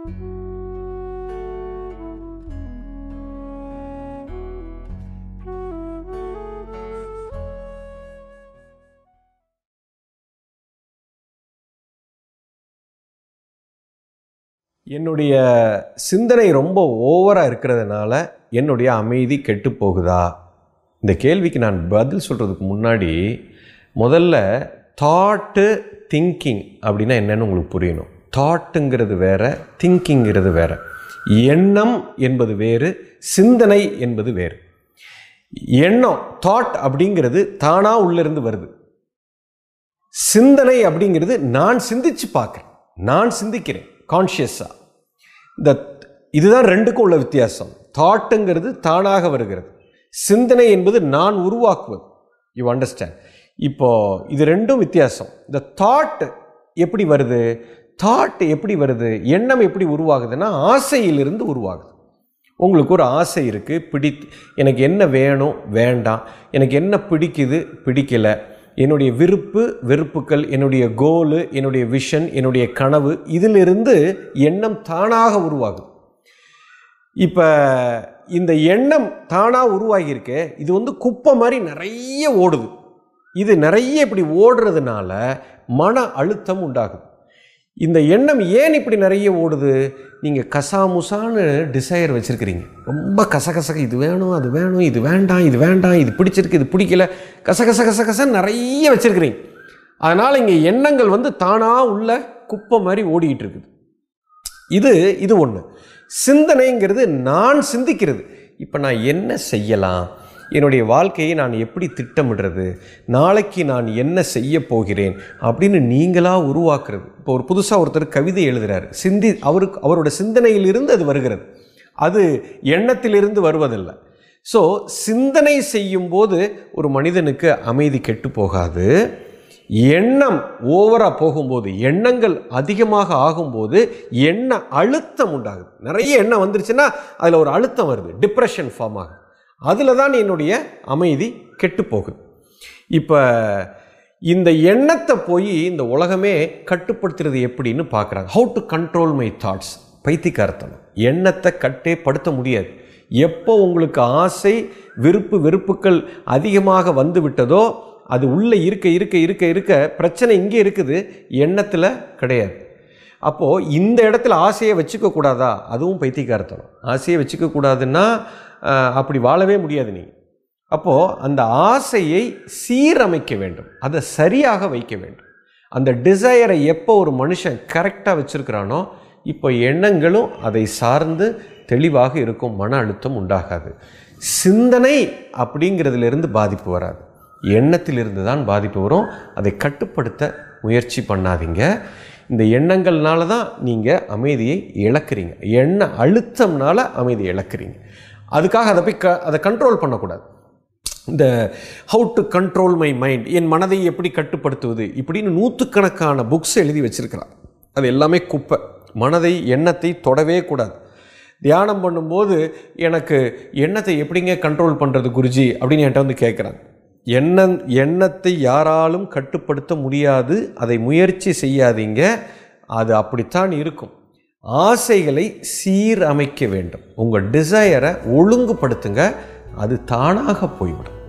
என்னுடைய சிந்தனை ரொம்ப ஓவராக இருக்கிறதுனால என்னுடைய அமைதி கெட்டு போகுதா? இந்த கேள்விக்கு நான் பதில் சொல்கிறதுக்கு முன்னாடி முதல்ல தாட்டு திங்கிங் அப்படின்னா என்னன்னு உங்களுக்கு புரியணும். தாட்டுங்கிறது வேற திங்கிங்கிறது வேற. எண்ணம் என்பது வேறு சிந்தனை என்பது வேறு. எண்ணம் தாட் அப்படிங்கிறது தானாக உள்ளிருந்து வருது. சிந்தனை அப்படிங்கிறது நான் சிந்திச்சு பார்க்குறேன். நான் சிந்திக்கிறேன் கான்ஷியஸாக இந்த இதுதான் ரெண்டுக்கும் உள்ள வித்தியாசம். தாட்டுங்கிறது தானாக வருகிறது. சிந்தனை என்பது நான் உருவாக்குவது. யூ அண்டர்ஸ்டாண்ட் இப்போ இது ரெண்டும் வித்தியாசம். இந்த தாட் எப்படி வருது? தாட் எப்படி வருது? எண்ணம் எப்படி உருவாகுதுன்னா ஆசையிலிருந்து உருவாகுது. உங்களுக்கு ஒரு ஆசை இருக்குது பிடி எனக்கு என்ன வேணும்? வேண்டாம். எனக்கு என்ன பிடிக்குது? பிடிக்கல. என்னுடைய விருப்பு வெறுப்புகள் என்னுடைய கோலு என்னுடைய விஷன் என்னுடைய கனவு இதிலிருந்து எண்ணம் தானாக உருவாகுது. இப்போ இந்த எண்ணம் தானாக உருவாகியிருக்கே இது வந்து குப்பை மாதிரி நிறைய ஓடுது. இது நிறைய இப்படி ஓடுறதுனால மன அழுத்தம் உண்டாகுது. இந்த எண்ணம் ஏன் இப்படி நிறைய ஓடுது? நீங்கள் கசாமுசான்னு டிசையர் வச்சுருக்கிறீங்க. ரொம்ப கசகசக இது வேணும் அது வேணும் இது வேண்டாம் இது வேண்டாம் இது பிடிச்சிருக்கு இது பிடிக்கல. கசகச கசகச நிறைய வச்சுருக்கிறீங்க. அதனால் இங்கே எண்ணங்கள் வந்து தானாக உள்ள குப்பை மாதிரி ஓடிக்கிட்டு இருக்குது. இது இது ஒன்று சிந்தனைங்கிறது நான் சிந்திக்கிறது. இப்போ நான் என்ன செய்யலாம்? என்னுடைய வாழ்க்கையை நான் எப்படி திட்டமிடுறது? நாளைக்கு நான் என்ன செய்ய போகிறேன்? அப்படின்னு நீங்களாக உருவாக்குறது. இப்போ ஒரு புதுசாக ஒருத்தர் கவிதை எழுதுகிறார் சிந்தி அவருக்கு அவரோட சிந்தனையிலிருந்து அது வருகிறது. அது எண்ணத்திலிருந்து வருவதில்லை. ஸோ சிந்தனை செய்யும்போது ஒரு மனிதனுக்கு அமைதி கெட்டு போகாது. எண்ணம் ஓவராக போகும்போது எண்ணங்கள் அதிகமாக ஆகும்போது எண்ண அழுத்தம் உண்டாகுது? நிறைய எண்ணம் வந்துருச்சுன்னா அதில் ஒரு அழுத்தம் வருது. டிப்ரெஷன் ஃபார்ம் ஆகுது. அதில் தான் என்னுடைய அமைதி கெட்டு போகுது இப்போ இந்த எண்ணத்தை போய் இந்த உலகமே கட்டுப்படுத்துறது எப்படின்னு பார்க்குறாங்க how to control my thoughts பைத்தியக்காரத்தனம். எண்ணத்தை கட்டே படுத்த முடியாது. எப்போ உங்களுக்கு ஆசை விருப்பு வெறுப்புகள் அதிகமாக வந்து விட்டதோ அது உள்ளே இருக்க இருக்க இருக்க இருக்க பிரச்சனை இங்கே இருக்குது எண்ணத்தில் கிடையாது. அப்போது இந்த இடத்துல ஆசையை வச்சுக்க கூடாதா அதுவும் பைத்தியக்காரத்தனம். ஆசையை வச்சுக்க கூடாதுன்னா அப்படி வாழவே முடியாது நீங்கள் அப்போது அந்த ஆசையை சீரமைக்க வேண்டும். அதை சரியாக வைக்க வேண்டும். அந்த டிசையரை எப்போ ஒரு மனுஷன் கரெக்டாக வச்சுருக்கிறானோ இப்போ எண்ணங்களும் அதை சார்ந்து தெளிவாக இருக்கும். மன அழுத்தம் உண்டாகாது. சிந்தனை அப்படிங்கிறதுலேருந்து பாதிப்பு வராது. எண்ணத்திலிருந்து தான் பாதிப்பு வரும். அதை கட்டுப்படுத்த முயற்சி பண்ணாதீங்க. இந்த எண்ணங்கள்னால தான் நீங்கள் அமைதியை இழக்கிறீங்க. எண்ண அழுத்தம்னால அமைதியை இழக்கிறீங்க. அதுக்காக அதை போய் க அதை கண்ட்ரோல் பண்ணக்கூடாது. இந்த how to control my mind என் மனதை எப்படி கட்டுப்படுத்துவது இப்படின்னு நூற்றுக்கணக்கான புக்ஸ் எழுதி வச்சிருக்கிறார். அது எல்லாமே குப்பை. மனதை எண்ணத்தை தொடவே கூடாது. தியானம் பண்ணும்போது எனக்கு எண்ணத்தை எப்படிங்க கண்ட்ரோல் பண்ணுறது குருஜி அப்படின்னு என்கிட்ட வந்து கேட்குறாங்க. எண்ண எண்ணத்தை யாராலும் கட்டுப்படுத்த முடியாது. அதை முயற்சி செய்யாதீங்க. அது அப்படித்தான் இருக்கும். ஆசைகளை சீரமைக்க வேண்டும். உங்கள் டிசையரை ஒழுங்குபடுத்துங்க. அது தானாக போய்விடும்.